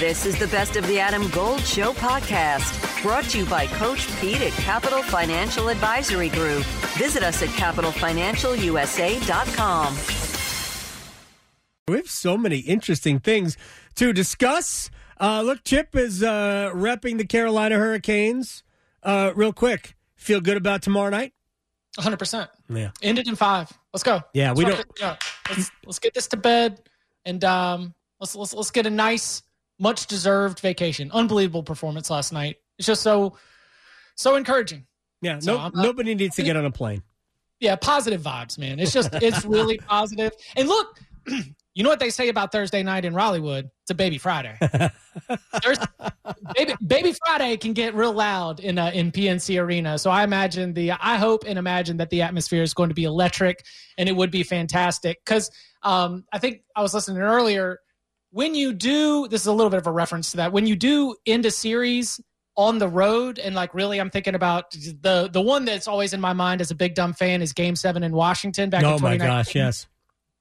This is the Best of the Adam Gold Show podcast, brought to you by Coach Pete at Capital Financial Advisory Group. Visit us at capitalfinancialusa.com. We have so many interesting things to discuss. Uh, look, Chip is uh, repping the Carolina Hurricanes. Uh, real quick, feel good about tomorrow night? 100%. Yeah. Ended in five. Let's go. Yeah, we let's don't. yeah. Let's, let's get this to bed and um, let's, let's, let's get a nice, much deserved vacation. Unbelievable performance last night. It's just so, so encouraging. Yeah, So no, I'm- nobody needs to get on a plane. Yeah, positive vibes, man. It's just, it's really positive. And look, you know what they say about Thursday night in Raleighwood? It's a baby Friday. There's, baby, baby Friday can get real loud in uh, in PNC Arena. So I imagine the I hope and imagine that the atmosphere is going to be electric, and it would be fantastic. Because um, I think I was listening earlier. When you do, this is a little bit of a reference to that. When you do end a series on the road, and like really, I'm thinking about the the one that's always in my mind as a big dumb fan is Game Seven in Washington back in Oh my gosh, yes.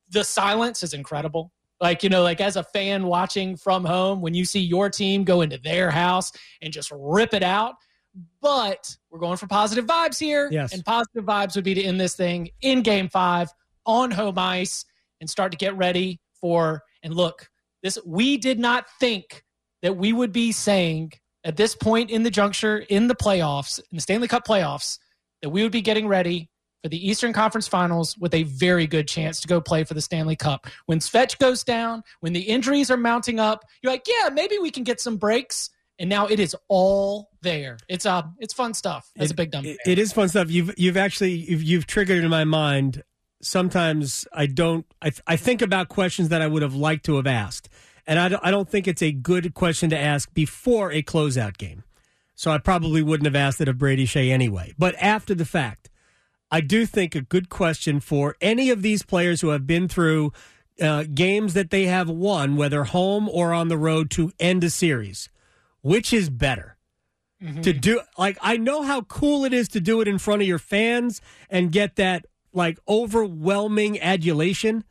the silence is incredible. Like, you know, like as a fan watching from home, when you see your team go into their house and just rip it out. But we're going for positive vibes here. Yes. And positive vibes would be to end this thing in game five on home ice and start to get ready for. And look, this, we did not think that we would be saying at this point in the juncture in the playoffs, in the Stanley Cup playoffs, that we would be getting ready for the Eastern Conference Finals with a very good chance to go play for the Stanley Cup. When Svech goes down, when the injuries are mounting up, you're like, yeah, maybe we can get some breaks. And now it is all there. It's uh, it's fun stuff. As a big dumb It- it is fun stuff. You've you've actually you've, you've triggered in my mind. Sometimes I don't. I I think about questions that I would have liked to have asked, and I don't, I don't think it's a good question to ask before a closeout game. So I probably wouldn't have asked it of Brady Skjei anyway. But after the fact, I do think a good question for any of these players who have been through uh, games that they have won, whether home or on the road, to end a series. Which is better? to do like I know how cool it is to do it in front of your fans and get that like overwhelming adulation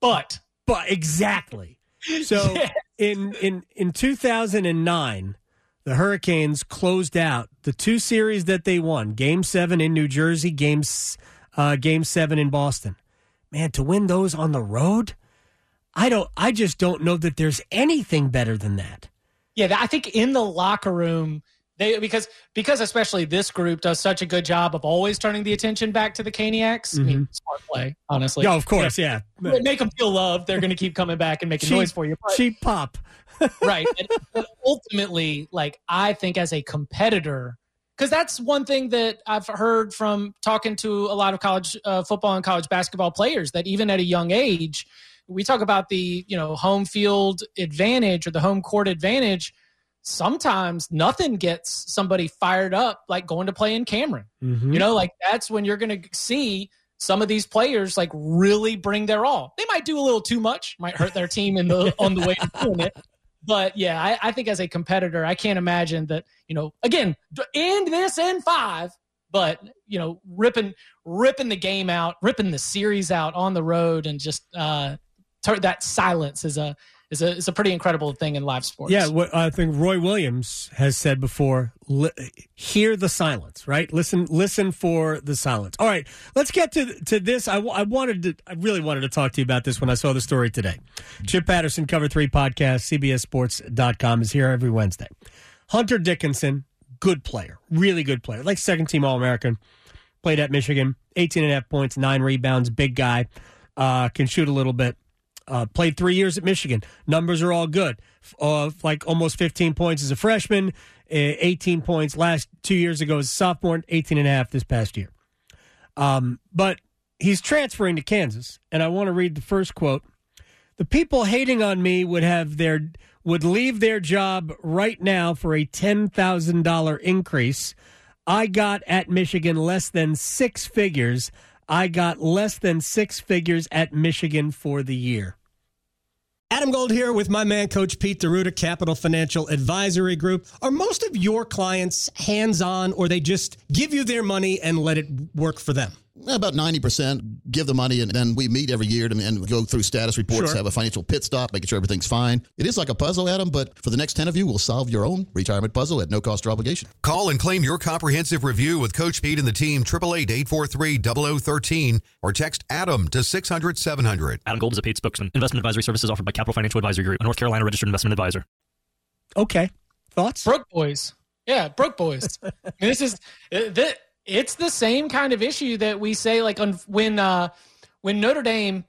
but but exactly. So Yes. in in in 2009 the hurricanes closed out the two series that they won game 7 in New Jersey games uh game 7 in Boston. Man to win those on the road? I don't I just don't know that there's anything better than that. Yeah, I think in the locker room they because because especially this group does such a good job of always turning the attention back to the Caniacs. I mean, smart play, honestly. yeah of course yeah, Make them feel loved. They're going to keep coming back and making Cheap- noise for you. But- cheap pop right. And, but ultimately, like I think as a competitor, because that's one thing that I've heard from talking to a lot of college uh, football and college basketball players that even at a young age, we talk about the you know home field advantage or the home court advantage. Sometimes nothing gets somebody fired up like going to play in Cameron. Mhm. You know, like that's when you're going to see some of these players like really bring their all. They might do a little too much, might hurt their team in the on the way to doing it. But yeah, I, I think as a competitor, I can't imagine that. You know, again, end this in five, but you know, ripping ripping the game out, ripping the series out on the road, and just uh, that silence is a is a is a pretty incredible thing in live sports. Yeah, what I think Roy Williams has said before: li- hear the silence, right? Listen, listen for the silence. All right, let's get to to this. I, w- I wanted to, I really wanted to talk to you about this when I saw the story today. Chip Patterson, Cover Three podcast, CBSSports.com is here every Wednesday. Hunter Dickinson, good player, really good player, like second team All American. Played at Michigan, 18 and a half points, nine rebounds, big guy, uh, can shoot a little bit. Uh, played three years at Michigan. Numbers are all good. Uh, like almost 15 points as a freshman, uh, 18 points last two years ago as a sophomore, 18 and a half this past year. Um, but he's transferring to Kansas, and I want to read the first quote. The people hating on me would have their would leave their job right now for a ten thousand dollar increase. I got at Michigan less than six figures. I got less than six figures at Michigan for the year. Adam Gold here with my man, Coach Pete D'Arruda, Capital Financial Advisory Group. Are most of your clients hands on or they just give you their money and let it work for them? Eh, about 90% give the money and then we meet every year and, and go through status reports Sure. have a financial pit stop making sure everything's fine it is like a puzzle adam but for the next 10 of you we'll solve your own retirement puzzle at no cost or obligation Call and claim your comprehensive review with Coach Pete and the team, 888-843-0013, or text ADAM to 600-700. Adam Gold is a paid spokesman. Investment advisory services offered by Capital Financial Advisory Group, a North Carolina registered investment advisor. Okay. Thoughts? broke boys. Yeah, broke boys. I mean, this is eh, it- th- it's the same kind of issue that we say like on, when uh, when Notre Dame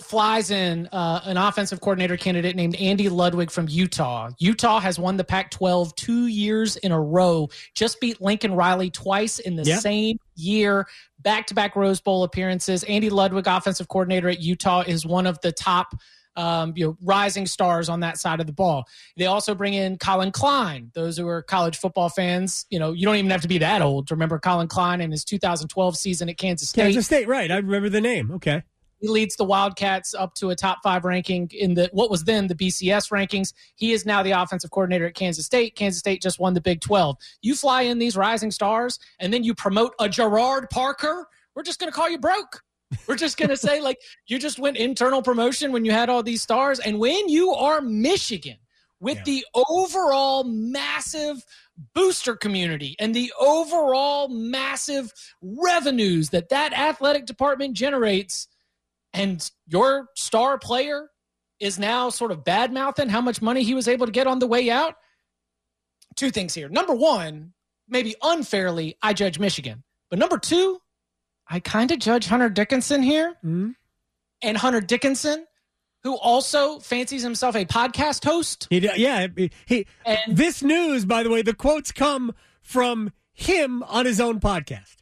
flies in uh, an offensive coordinator candidate named Andy Ludwig from Utah. Utah has won the Pac-12 two years in a row. Just beat Lincoln Riley twice in the Yeah. same year. Back-to-back Rose Bowl appearances. Andy Ludwig, offensive coordinator at Utah, is one of the top um, you know, rising stars on that side of the ball. They also bring in Collin Klein. Those who are college football fans, you know, you don't even have to be that old to remember Collin Klein in his 2012 season at Kansas State. Kansas State, right. I remember the name. Okay. He leads the Wildcats up to a top five ranking in the what was then the BCS rankings. He is now the offensive coordinator at Kansas State. Kansas State just won the Big 12. You fly in these rising stars and then you promote a Gerad Parker. We're just going to call you broke. We're just going to say, like, you just went internal promotion when you had all these stars. And when you are Michigan with Yeah. the overall massive booster community and the overall massive revenues that that athletic department generates, and your star player is now sort of bad mouthing how much money he was able to get on the way out. Two things here. Number one, maybe unfairly, I judge Michigan. But number two, I kind of judge Hunter Dickinson here. Mhm. And Hunter Dickinson, who also fancies himself a podcast host. He, yeah. He, he, And this news, by the way, the quotes come from him on his own podcast.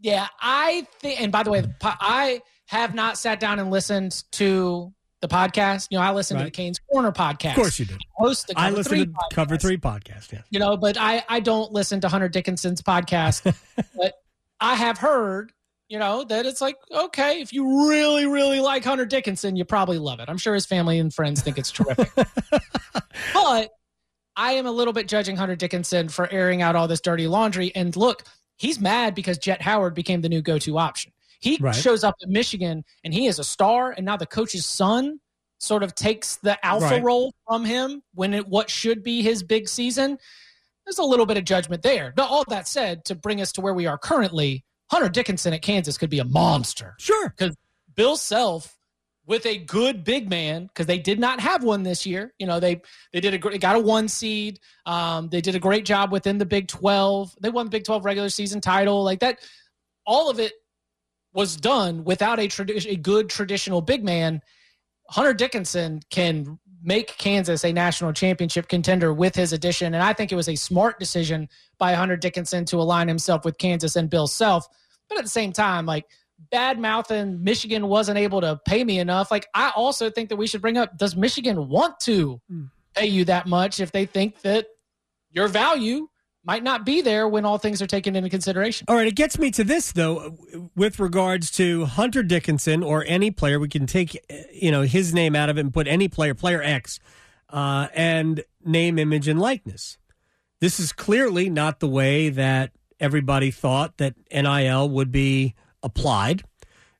yeah, I think, and by the way, I have not sat down and listened to the podcast. You know, I listen to Right. the Canes Corner podcast. Of course you do. host the I listen Three to podcast. Cover Three podcast. Yeah. you know, but I I don't listen to Hunter Dickinson's podcast. but I have heard, you know, that it's like okay, if you really really like Hunter Dickinson, you probably love it. I'm sure his family and friends think it's terrific. but I am a little bit judging Hunter Dickinson for airing out all this dirty laundry. And look, he's mad because Jett Howard became the new go-to option. He Right. shows up at Michigan and he is a star, and now the coach's son sort of takes the alpha Right. role from him when it what should be his big season. There's a little bit of judgment there. But all that said, to bring us to where we are currently, Hunter Dickinson at Kansas could be a monster. Sure. Because Bill Self with a good big man because they did not have one this year. You know, they they did a great, got a one seed. Um, they did a great job within the Big Twelve. They won the Big Twelve regular season title. Like that, all of it was done without a tradi- a good traditional big man. Hunter Dickinson can make Kansas a national championship contender with his addition, and I think it was a smart decision by Hunter Dickinson to align himself with Kansas and Bill Self. But at the same time, like bad mouthing Michigan wasn't able to pay me enough. Like I also think that we should bring up: Does Michigan want to Hmm. pay you that much if they think that your value might not be there when all things are taken into consideration? All right, it gets me to this though, with regards to Hunter Dickinson or any player. We can take, you know, his name out of it and put any player, player X, uh, and name, image, and likeness. This is clearly not the way that everybody thought that NIL would be applied,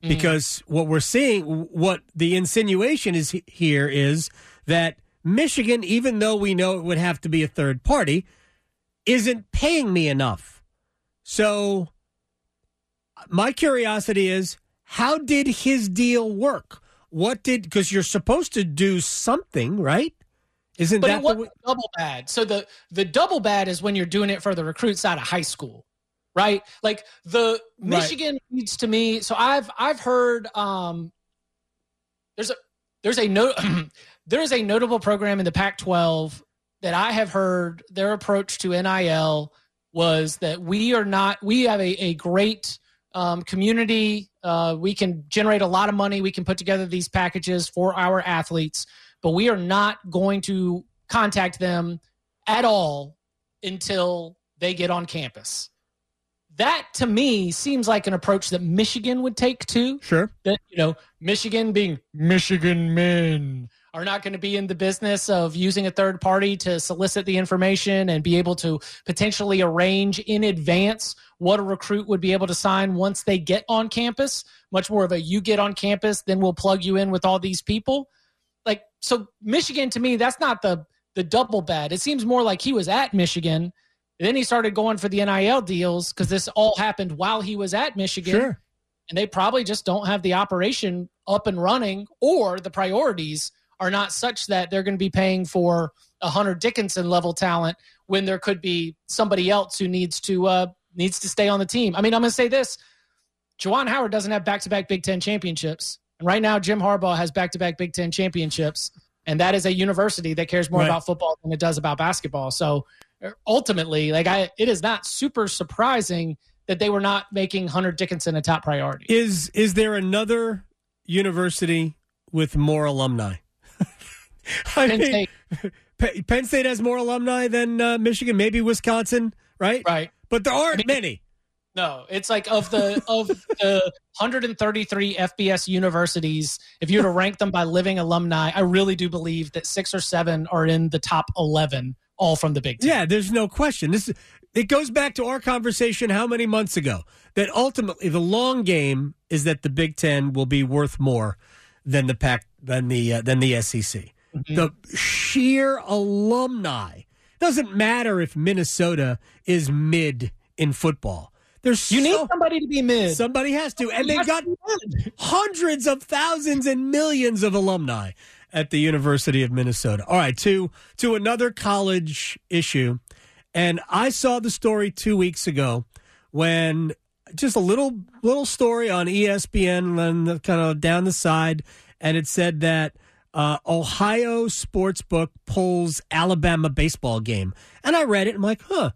mm. because what we're seeing, what the insinuation is here is that Michigan, even though we know it would have to be a third party, isn't paying me enough. So my curiosity is how did his deal work? What did because you're supposed to do something, right? Isn't But that it the was double bad. So the the double bad is when you're doing it for the recruits out of high school, right? Like the Right. Michigan needs to me. So I've I've heard um there's a there's a note there is a notable program in the Pac-12 that I have heard their approach to NIL was that we are not we have a, a great um, community. Uh, we can generate a lot of money. We can put together these packages for our athletes, but we are not going to contact them at all until they get on campus. That to me seems like an approach that Michigan would take too sure? that you know michigan being michigan men are not going to be in the business of using a third party to solicit the information and be able to potentially arrange in advance what a recruit would be able to sign once they get on campus. Much more of a you get on campus, then we'll plug you in with all these people. Like so Michigan to me, that's not the the double bad. It seems more like he was at Michigan. Then he started going for the NIL deals because this all happened while he was at Michigan. Sure. And they probably just don't have the operation up and running or the priorities are not such that they're going to be paying for a Hunter Dickinson level talent when there could be somebody else who needs to uh, needs to stay on the team. I mean, I'm going to say this: Juwan Howard doesn't have back to back Big Ten championships, and right now Jim Harbaugh has back to back Big Ten championships, and that is a university that cares more Right. about football than it does about basketball. So ultimately, like I, it is not super surprising that they were not making Hunter Dickinson a top priority. Is is there another university with more alumni? I Penn mean, State. Penn State has more alumni than uh, Michigan, maybe Wisconsin, right? Right. But there aren't many. No, it's like of the of the 133 FBS universities, if you were to rank them by living alumni, I really do believe that six or seven are in the top 11, all from the Big Ten. Yeah, there's no question. This it goes back to our conversation how many months ago that ultimately the long game is that the Big Ten will be worth more than the pack than the uh, than the SEC. The sheer alumni doesn't matter if Minnesota is mid in football. There's You need somebody to be mid. somebody has to, and they've got hundreds of thousands and millions of alumni at the University of Minnesota. All right, to to another college issue, and I saw the story two weeks ago when just a little little story on ESPN and kind of down the side, and it said that. Uh, Ohio Sportsbook pulls Alabama baseball game. And I read it. I'm like, huh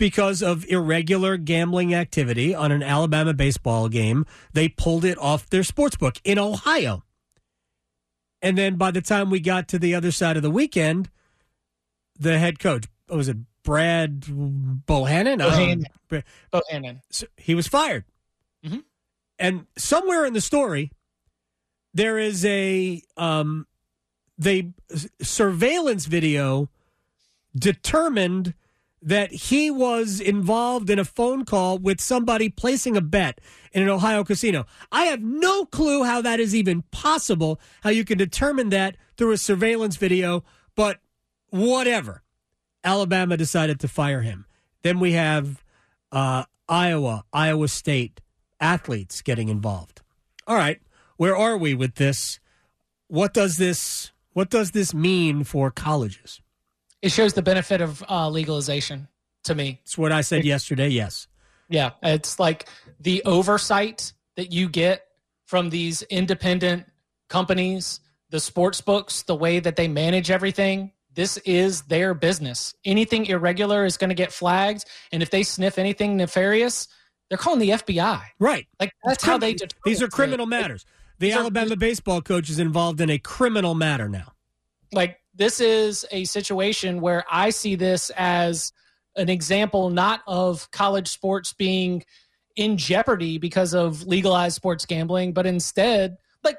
because of irregular gambling activity on an Alabama baseball game, they pulled it off their sports book in Ohio. And then by the time we got to the other side of the weekend, the head coach, was it Brad Bohannon? Bohannon. Um, Bohannon. he was fired. Mhm. And somewhere in the story, there is a um, they surveillance video determined that he was involved in a phone call with somebody placing a bet in an Ohio casino. I have no clue how that is even possible, how you can determine that through a surveillance video, but whatever. Alabama decided to fire him. Then we have uh, Iowa, Iowa State athletes getting involved. All right, where are we with this? What does this what does this mean for colleges? It shows the benefit of uh, legalization to me. It's what I said yesterday. Yes. Yeah, it's like the oversight that you get from these independent companies, the sports books, the way that they manage everything. This is their business. Anything irregular is going to get flagged, and if they sniff anything nefarious, they're calling the FBI. Right. Like that's how they. determine These are it. criminal matters. The These are- Alabama baseball coach is involved in a criminal matter now. like this is a situation where I see this as an example not of college sports being in jeopardy because of legalized sports gambling, but instead, like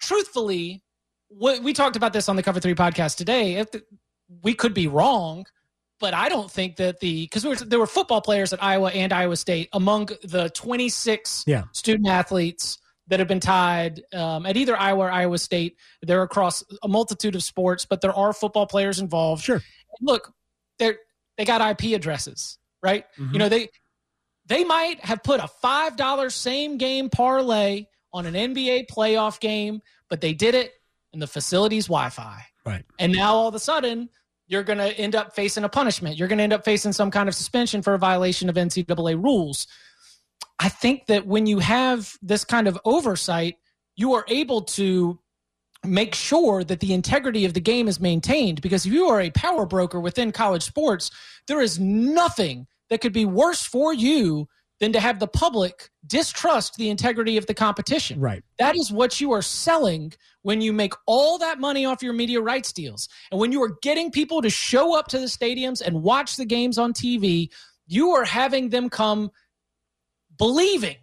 truthfully, what we talked about this on the Cover Three podcast today. If the, we could be wrong, but I don't think that the because we there were football players at Iowa and Iowa State among the 26 Yeah. student athletes that have been tied um, at either Iowa or Iowa State. They're across a multitude of sports, but there are football players involved. Sure. Look, they're they got IP addresses, right? Mhm. You know they they might have put a five dollar same game parlay on an NBA playoff game, but they did it in the facility's Wi-Fi. Right. And now all of a sudden, you're going to end up facing a punishment. You're going to end up facing some kind of suspension for a violation of NCAA rules. I think that when you have this kind of oversight, you are able to make sure that the integrity of the game is maintained because if you are a power broker within college sports, there is nothing that could be worse for you than to have the public distrust the integrity of the competition. Right. That is what you are selling when you make all that money off your media rights deals. And when you are getting people to show up to the stadiums and watch the games on TV, you are having them come believing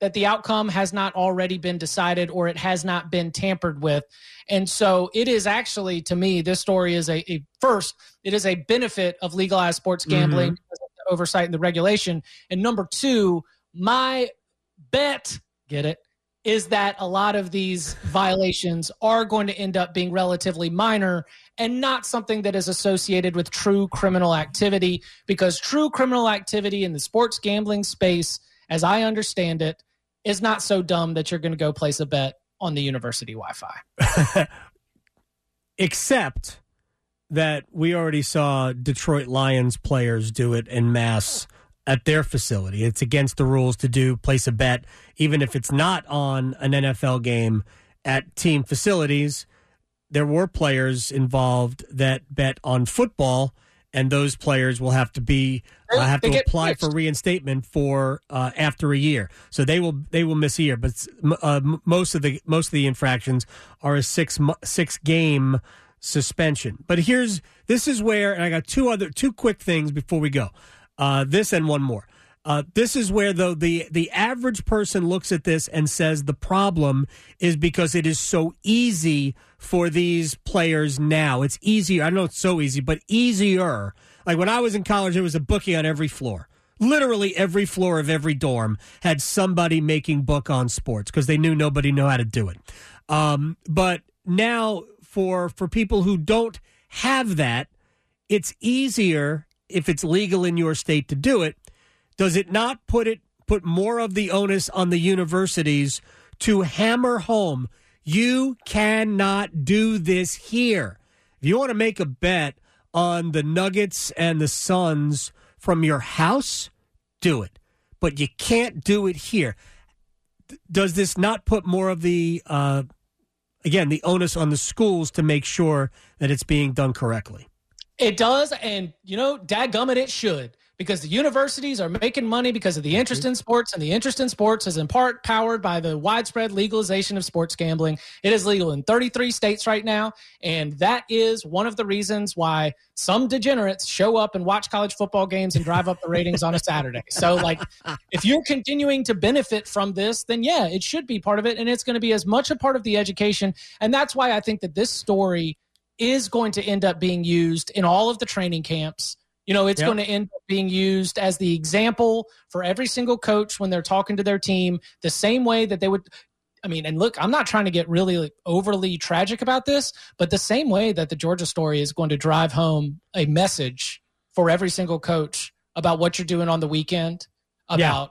that the outcome has not already been decided or it has not been tampered with. And so it is actually, to me, this story is a, a first, it is a benefit of legalized sports gambling Mhm. because of the oversight and the regulation. And number two, my bet, get it, is that a lot of these violations are going to end up being relatively minor and not something that is associated with true criminal activity because true criminal activity in the sports gambling space as i understand it is not so dumb that you're going to go place a bet on the university wi-fi except that we already saw Detroit Lions players do it in mass at their facility. It's against the rules to do place a bet, even if it's not on an NFL game at team facilities. There were players involved that bet on football, and those players will have to be uh, have to apply for reinstatement for uh, after a year. So they will they will miss a year. But uh, most of the most of the infractions are a six six game suspension. But here's this is where, and I got two other two quick things before we go. Uh, this and one more. Uh, this is where though the the average person looks at this and says the problem is because it is so easy for these players now. It's easier. I know it's so easy, but easier. Like when I was in college, there was a bookie on every floor. Literally every floor of every dorm had somebody making book on sports because they knew nobody knew how to do it. Um, but now for for people who don't have that, it's easier if it's legal in your state to do it. Does it not put it put more of the onus on the universities to hammer home you cannot do this here? If you want to make a bet on the Nuggets and the Suns from your house, do it. But you can't do it here. Does this not put more of the uh, again the onus on the schools to make sure that it's being done correctly? It does, and you know, dadgummit, it should. Because the universities are making money because of the mm-hmm. interest in sports, and the interest in sports is in part powered by the widespread legalization of sports gambling. It is legal in 33 states right now, and that is one of the reasons why some degenerates show up and watch college football games and drive up the ratings on a Saturday. So, like, if you're continuing to benefit from this, then yeah, it should be part of it, and it's going to be as much a part of the education. And that's why I think that this story is going to end up being used in all of the training camps. You know, it's Yep. going to end up being used as the example for every single coach when they're talking to their team, the same way that they would. I mean, and look, I'm not trying to get really like, overly tragic about this, but the same way that the Georgia story is going to drive home a message for every single coach about what you're doing on the weekend, about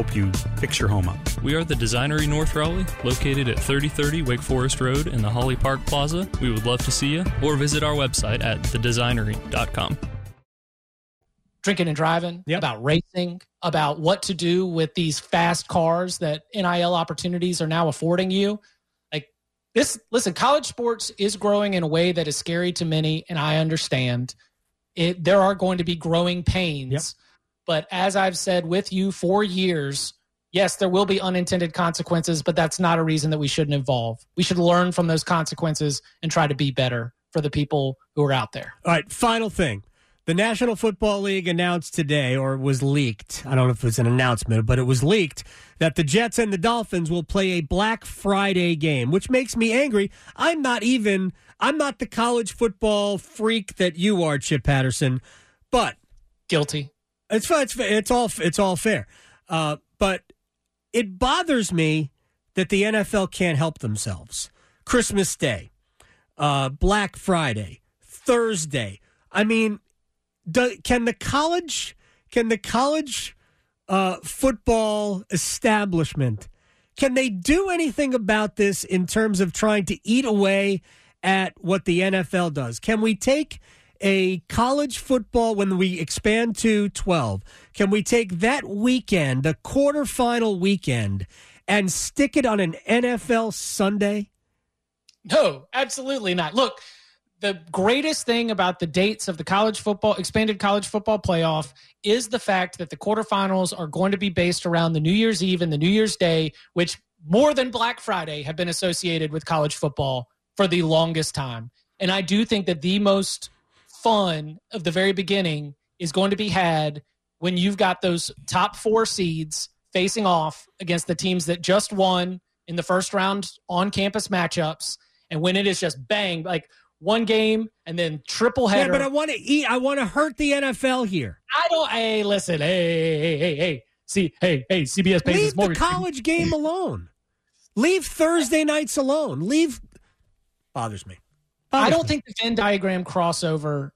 you fix your home up. We are the Designery North Raleigh, located at 3030 Wake Forest Road in the Holly Park Plaza. We would love to see you, or visit our website at thedesignery.com. drinking and driving, Yep. about racing, about what to do with these fast cars that NIL opportunities are now affording you. Like this, listen, college sports is growing in a way that is scary to many, and I understand it. There are going to be growing pains, Yep. But as I've said with you for years, yes, there will be unintended consequences, but that's not a reason that we shouldn't evolve. We should learn from those consequences and try to be better for the people who are out there. All right, final thing. The National Football League announced today, or was leaked. I don't know if it was an announcement, but it was leaked that the Jets and the Dolphins will play a Black Friday game, which makes me angry. I'm not even, I'm not the college football freak that you are, Chip Patterson, but Guilty. It's it's it's all it's all fair. Uh, but it bothers me that the NFL can't help themselves. Christmas Day, uh, Black Friday, Thursday. I mean, do, can the college can the college uh, football establishment can they do anything about this in terms of trying to eat away at what the NFL does? Can we take a college football when we expand to 12? Can we take that weekend, the quarterfinal weekend, and stick it on an NFL Sunday? No, absolutely not. Look, the greatest thing about the dates of the college football expanded college football playoff is the fact that the quarterfinals are going to be based around the New Year's Eve and the New Year's Day, which more than Black Friday have been associated with college football for the longest time. And I do think that the most fun of the very beginning is going to be had when you've got those top four seeds facing off against the teams that just won in the first round on campus matchups. And when it is just bang, like one game and then triple header. Yeah, but I want to eat. I want to hurt the NFL here. I don't. Hey, listen. Hey, hey, hey, hey. See, hey, hey. CBS pays Leave the college game alone. Leave Thursday nights alone. Leave. Bothers me. I don't think the Venn diagram crossover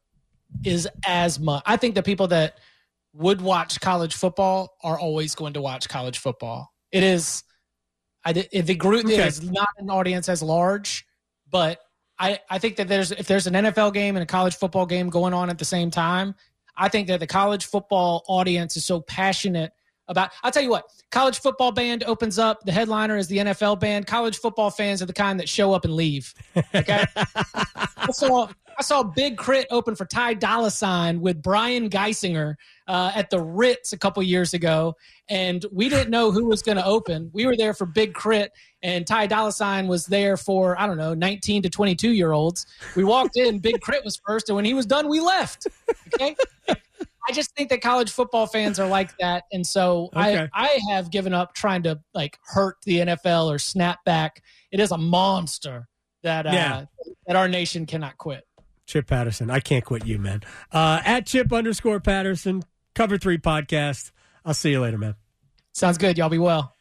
is as much. I think the people that would watch college football are always going to watch college football. It is. I the group Okay. is not an audience as large, but I I think that there's if there's an NFL game and a college football game going on at the same time, I think that the college football audience is so passionate about. I'll tell you what, college football band opens up. The headliner is the NFL band. College football fans are the kind that show up and leave. Okay, I saw I saw Big K.R.I.T. open for Ty Dolla Sign with Brian Geisinger uh, at the Ritz a couple years ago, and we didn't know who was going to open. We were there for Big K.R.I.T., and Ty Dolla Sign was there for I don't know, nineteen to twenty two year olds. We walked in, Big K.R.I.T. was first, and when he was done, we left. Okay. I just think that college football fans are like that, and so Okay. I I have given up trying to like hurt the NFL or snap back. It is a monster that uh, Yeah. that our nation cannot quit. Chip Patterson. I can't quit you, man. Uh, at Chip underscore Patterson, Cover Three podcast. I'll see you later, man. Sounds good. Y'all be well.